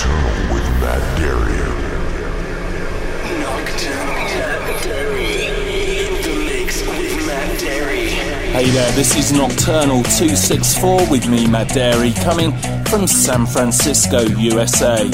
Nocturnal with Matt. Hey there, this is Nocturnal 264 with me, Matt Darey, coming from San Francisco, USA.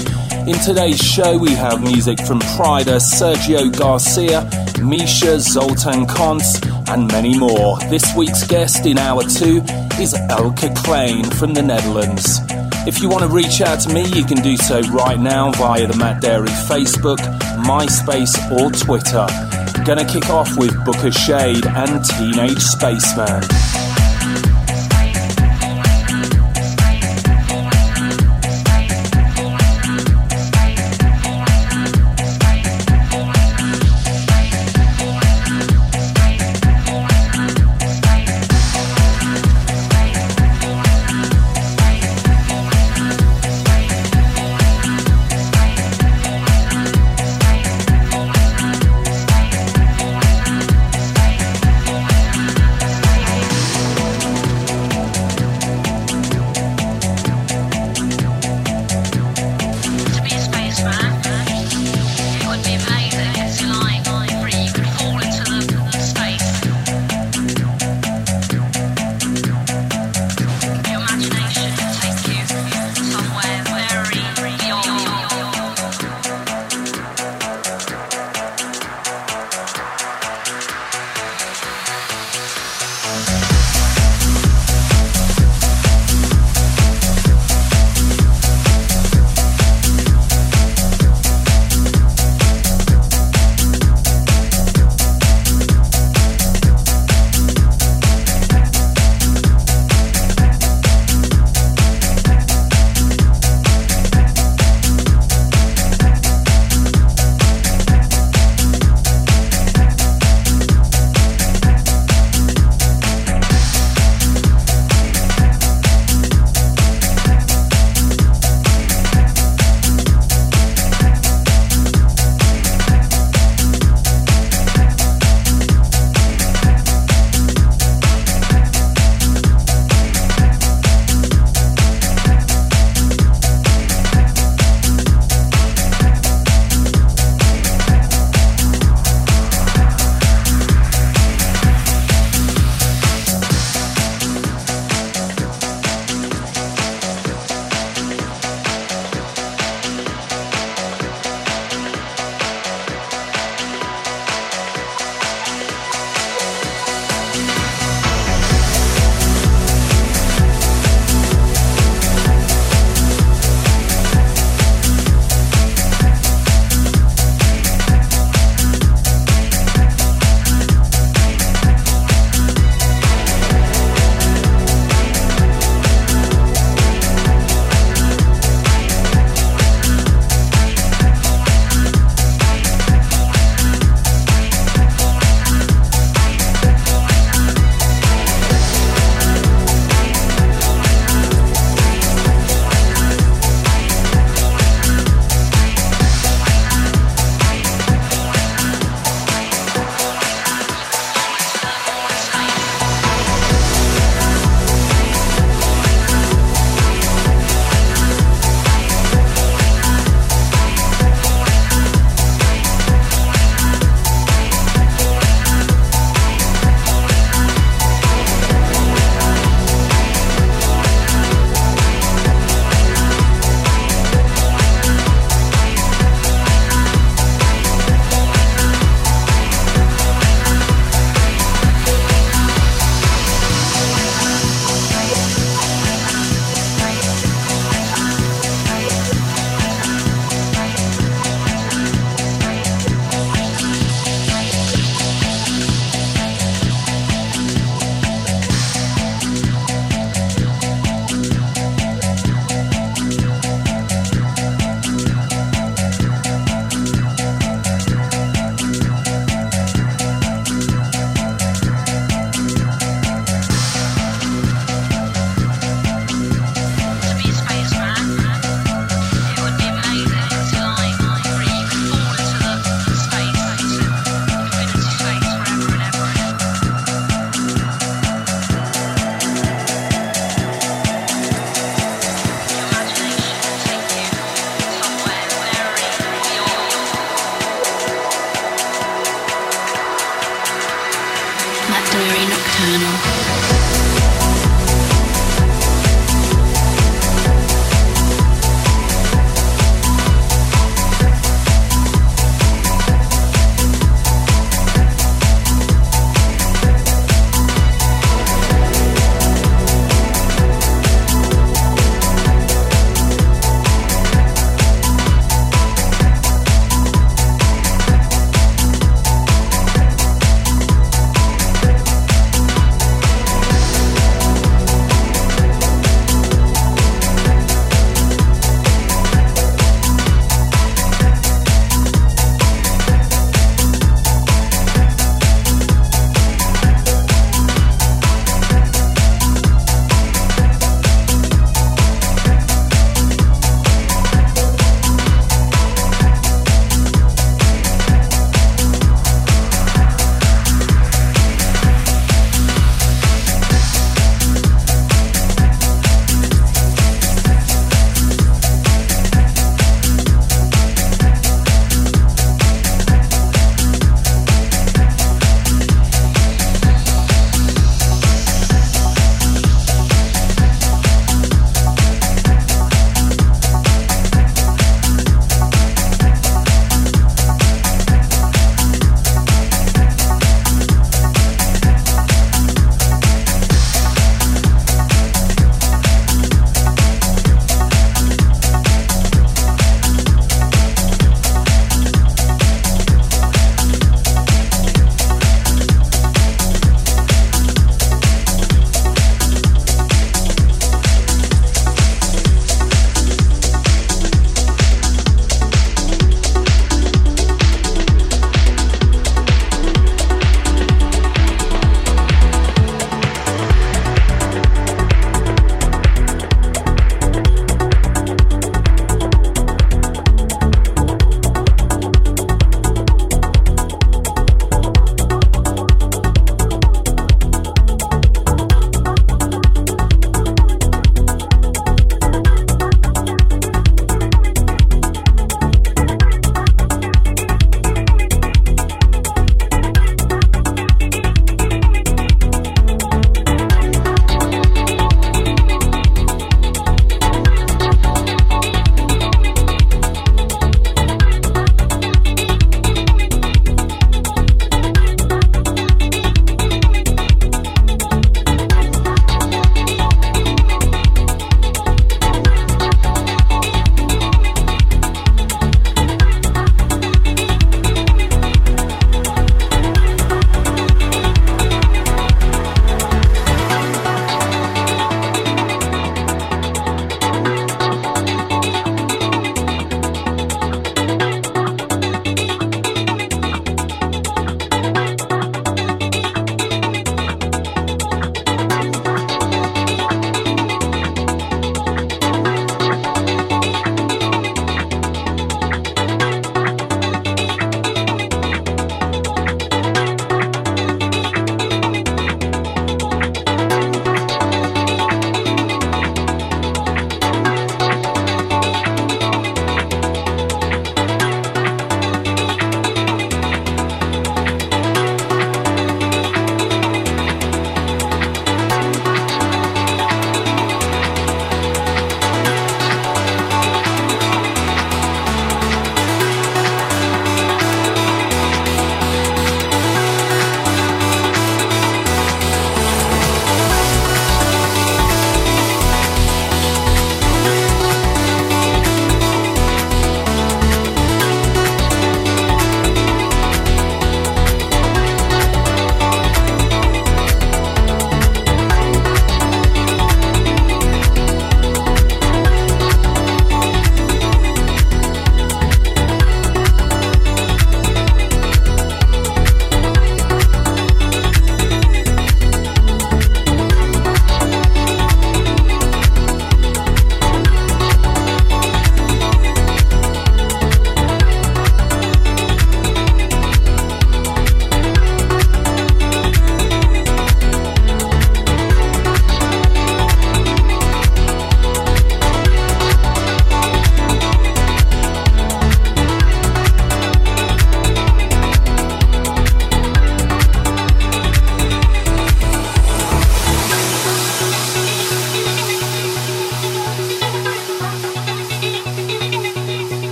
In today's show, we have music from Pryda, Sergio Garcia, Misha, Zoltan Kontz, and many more. This week's guest in hour two is Elke Kleijn from the Netherlands. If you want to reach out to me, you can do so right now via the Matt Darey Facebook, MySpace, or Twitter. Gonna kick off with Booka Shade and Teenage Spaceman.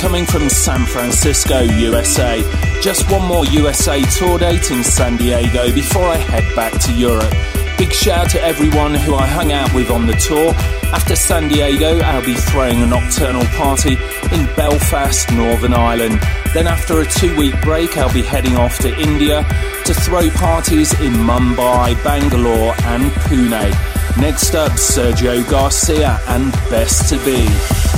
Coming from San Francisco, USA. Just one more USA tour date in San Diego before I head back to Europe. Big shout to everyone who I hung out with on the tour. After San Diego, I'll be throwing a nocturnal party in Belfast, Northern Ireland. Then, after a two week break, I'll be heading off to India to throw parties in Mumbai, Bangalore, and Pune. Next up, Sergio Garcia and Best to Be.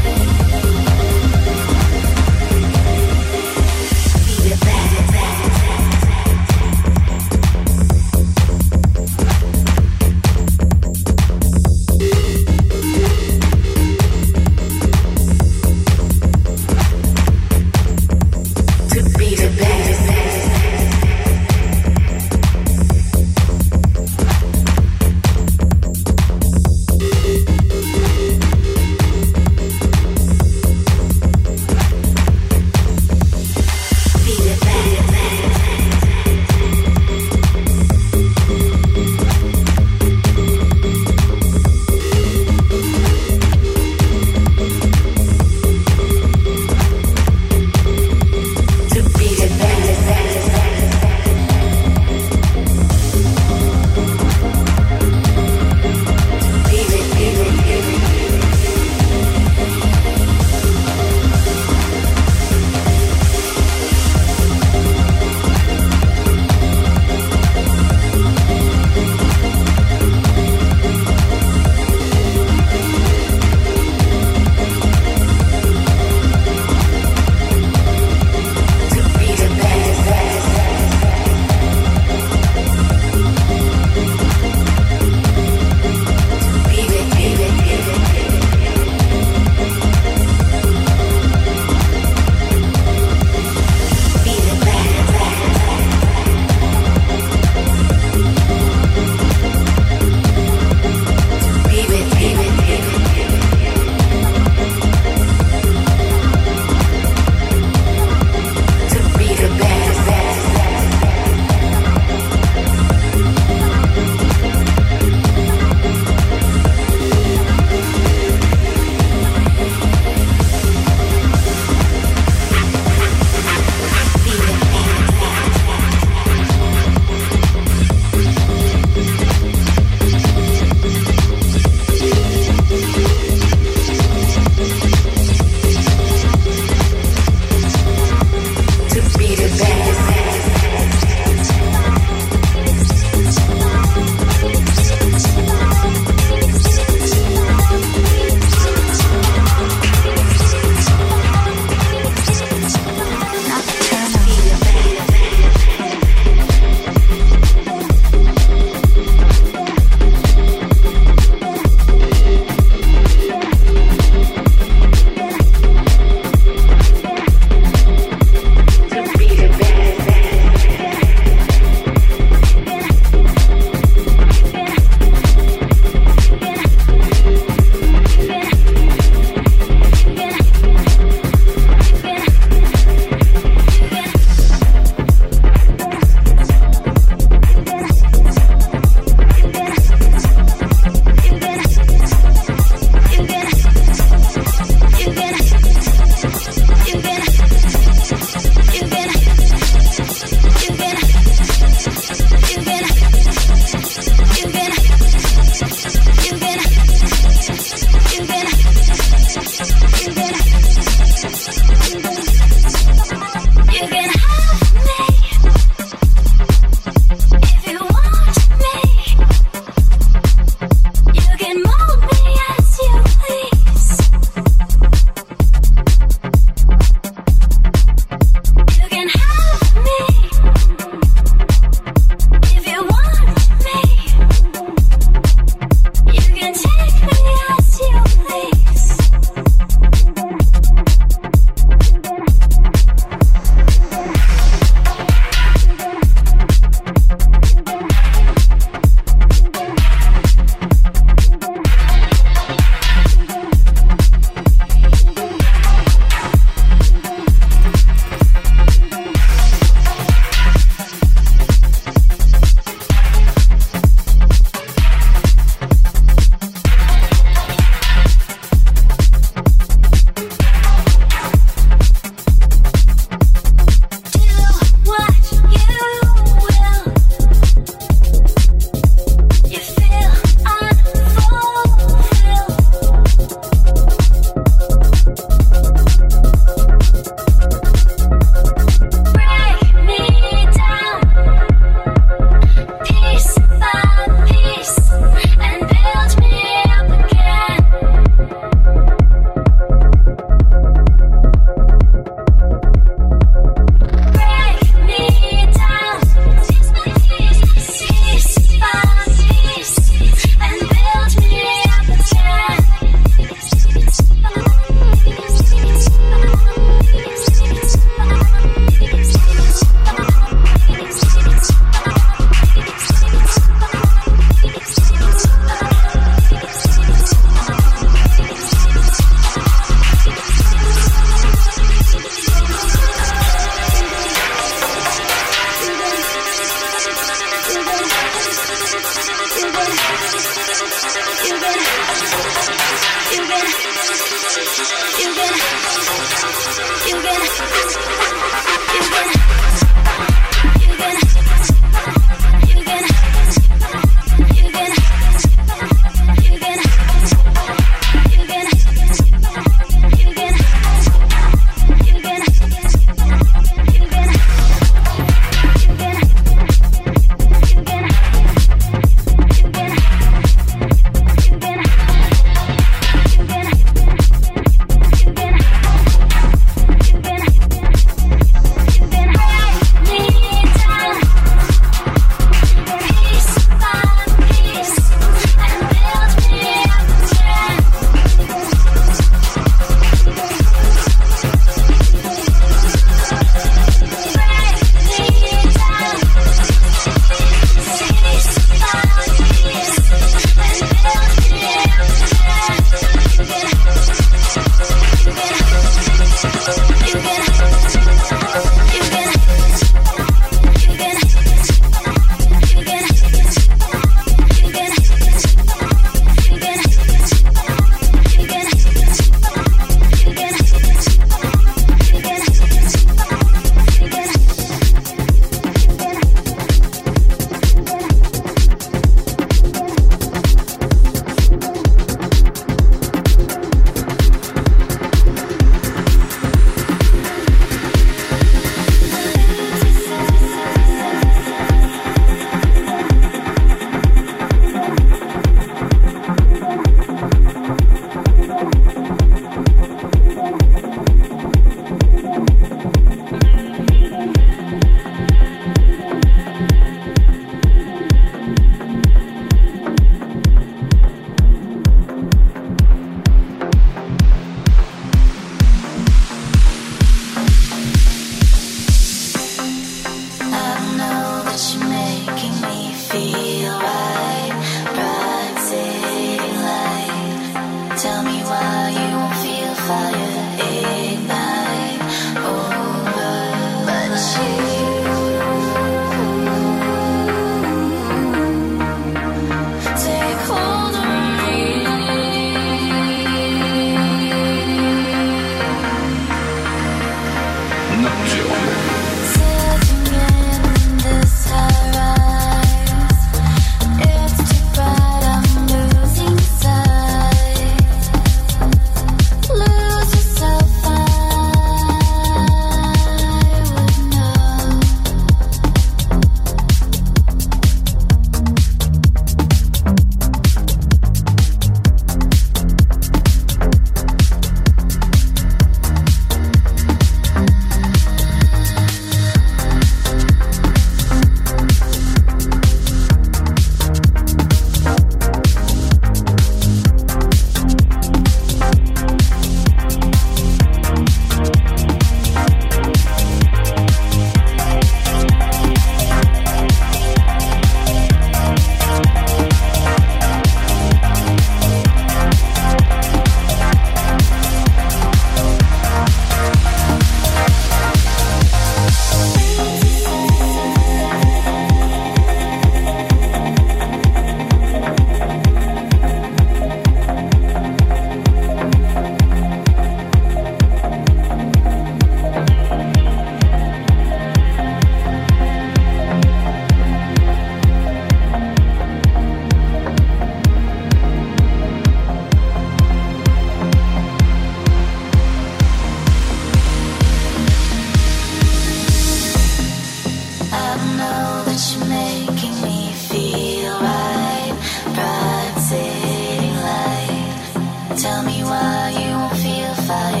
Tell me why you won't feel fire.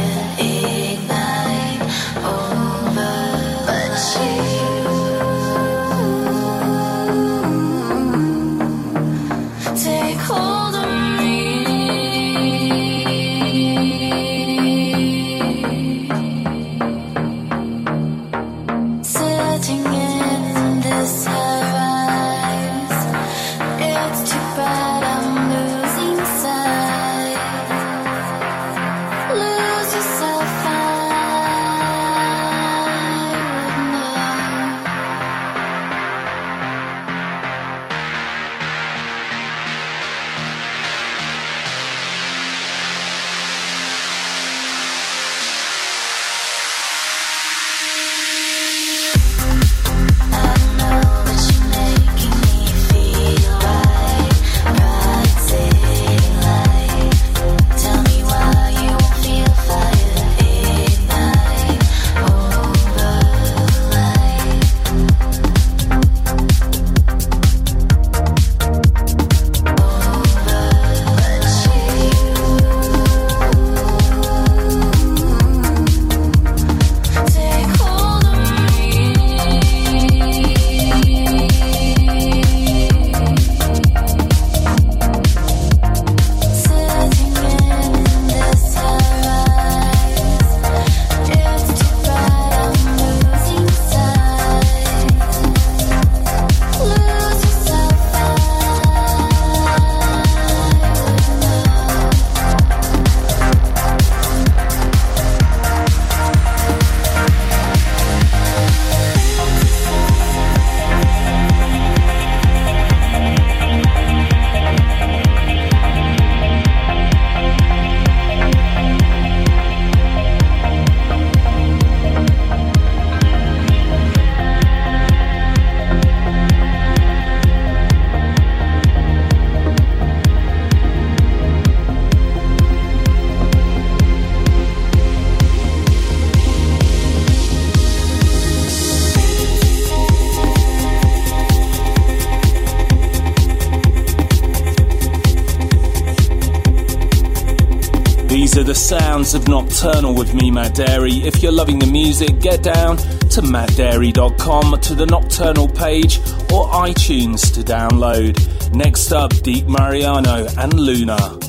Of Nocturnal with me, Matt Darey. If you're loving the music, get down to mattdarey.com to the Nocturnal page or iTunes to download. Next up, Deep Mariano and Luna.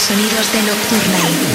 Sonidos de Nocturne.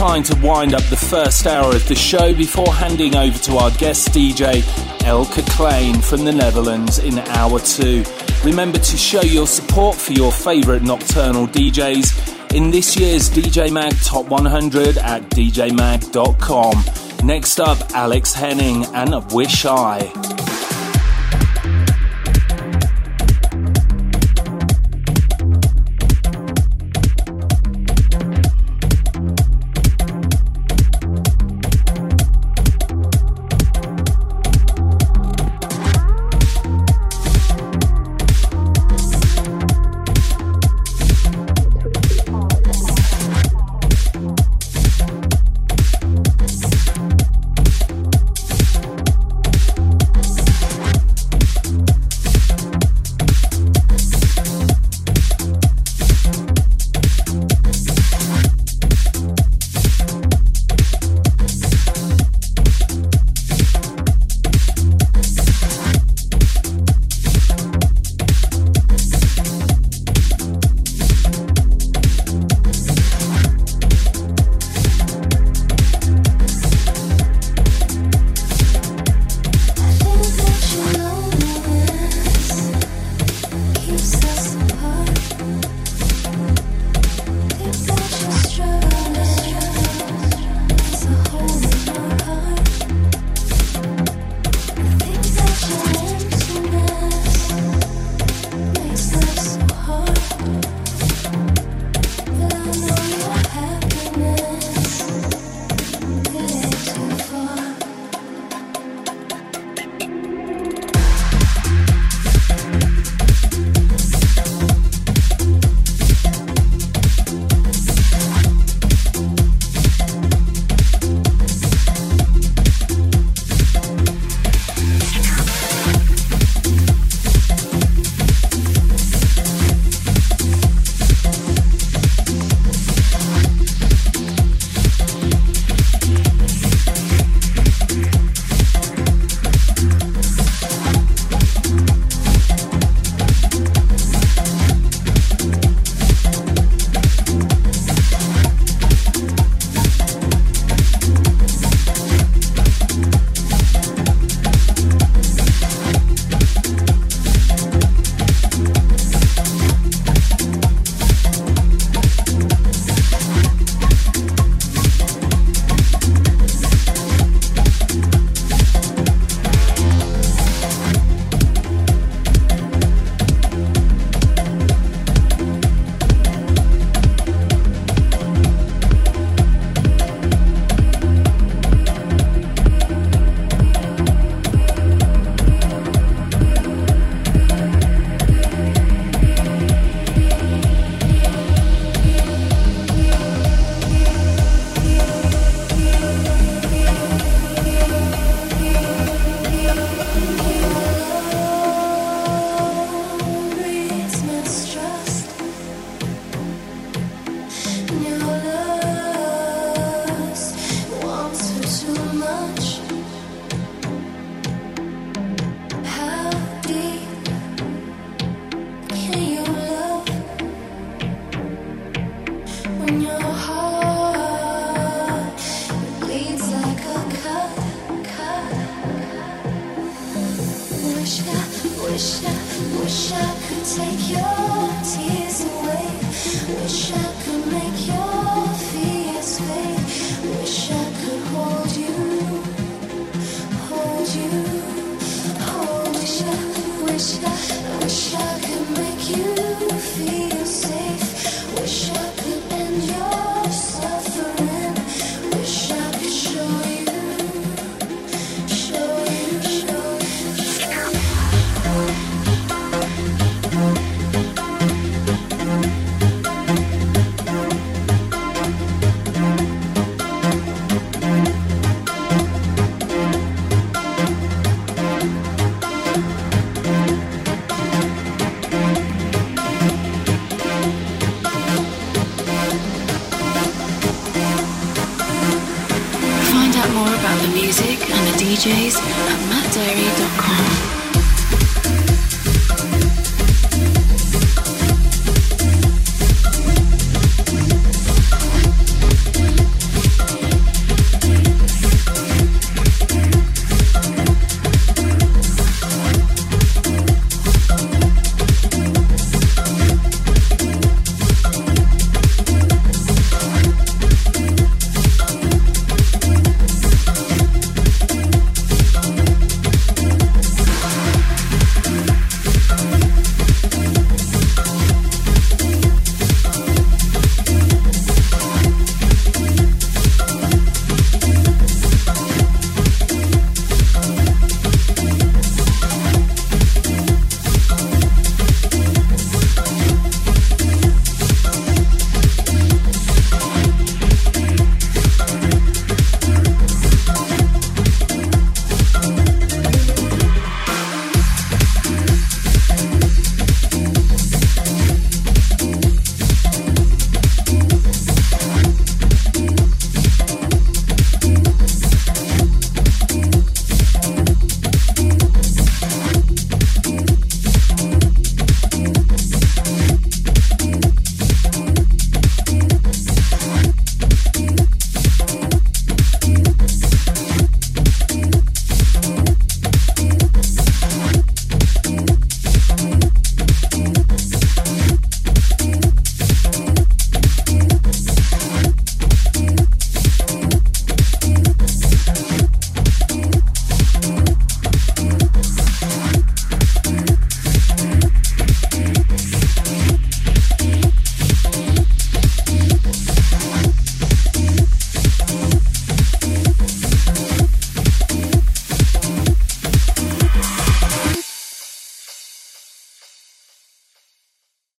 Time to wind up the first hour of the show before handing over to our guest DJ, Elke Kleijn from the Netherlands in hour two. Remember to show your support for your favourite nocturnal DJs in this year's DJ Mag Top 100 at djmag.com. Next up, Alex Henning and Wish I.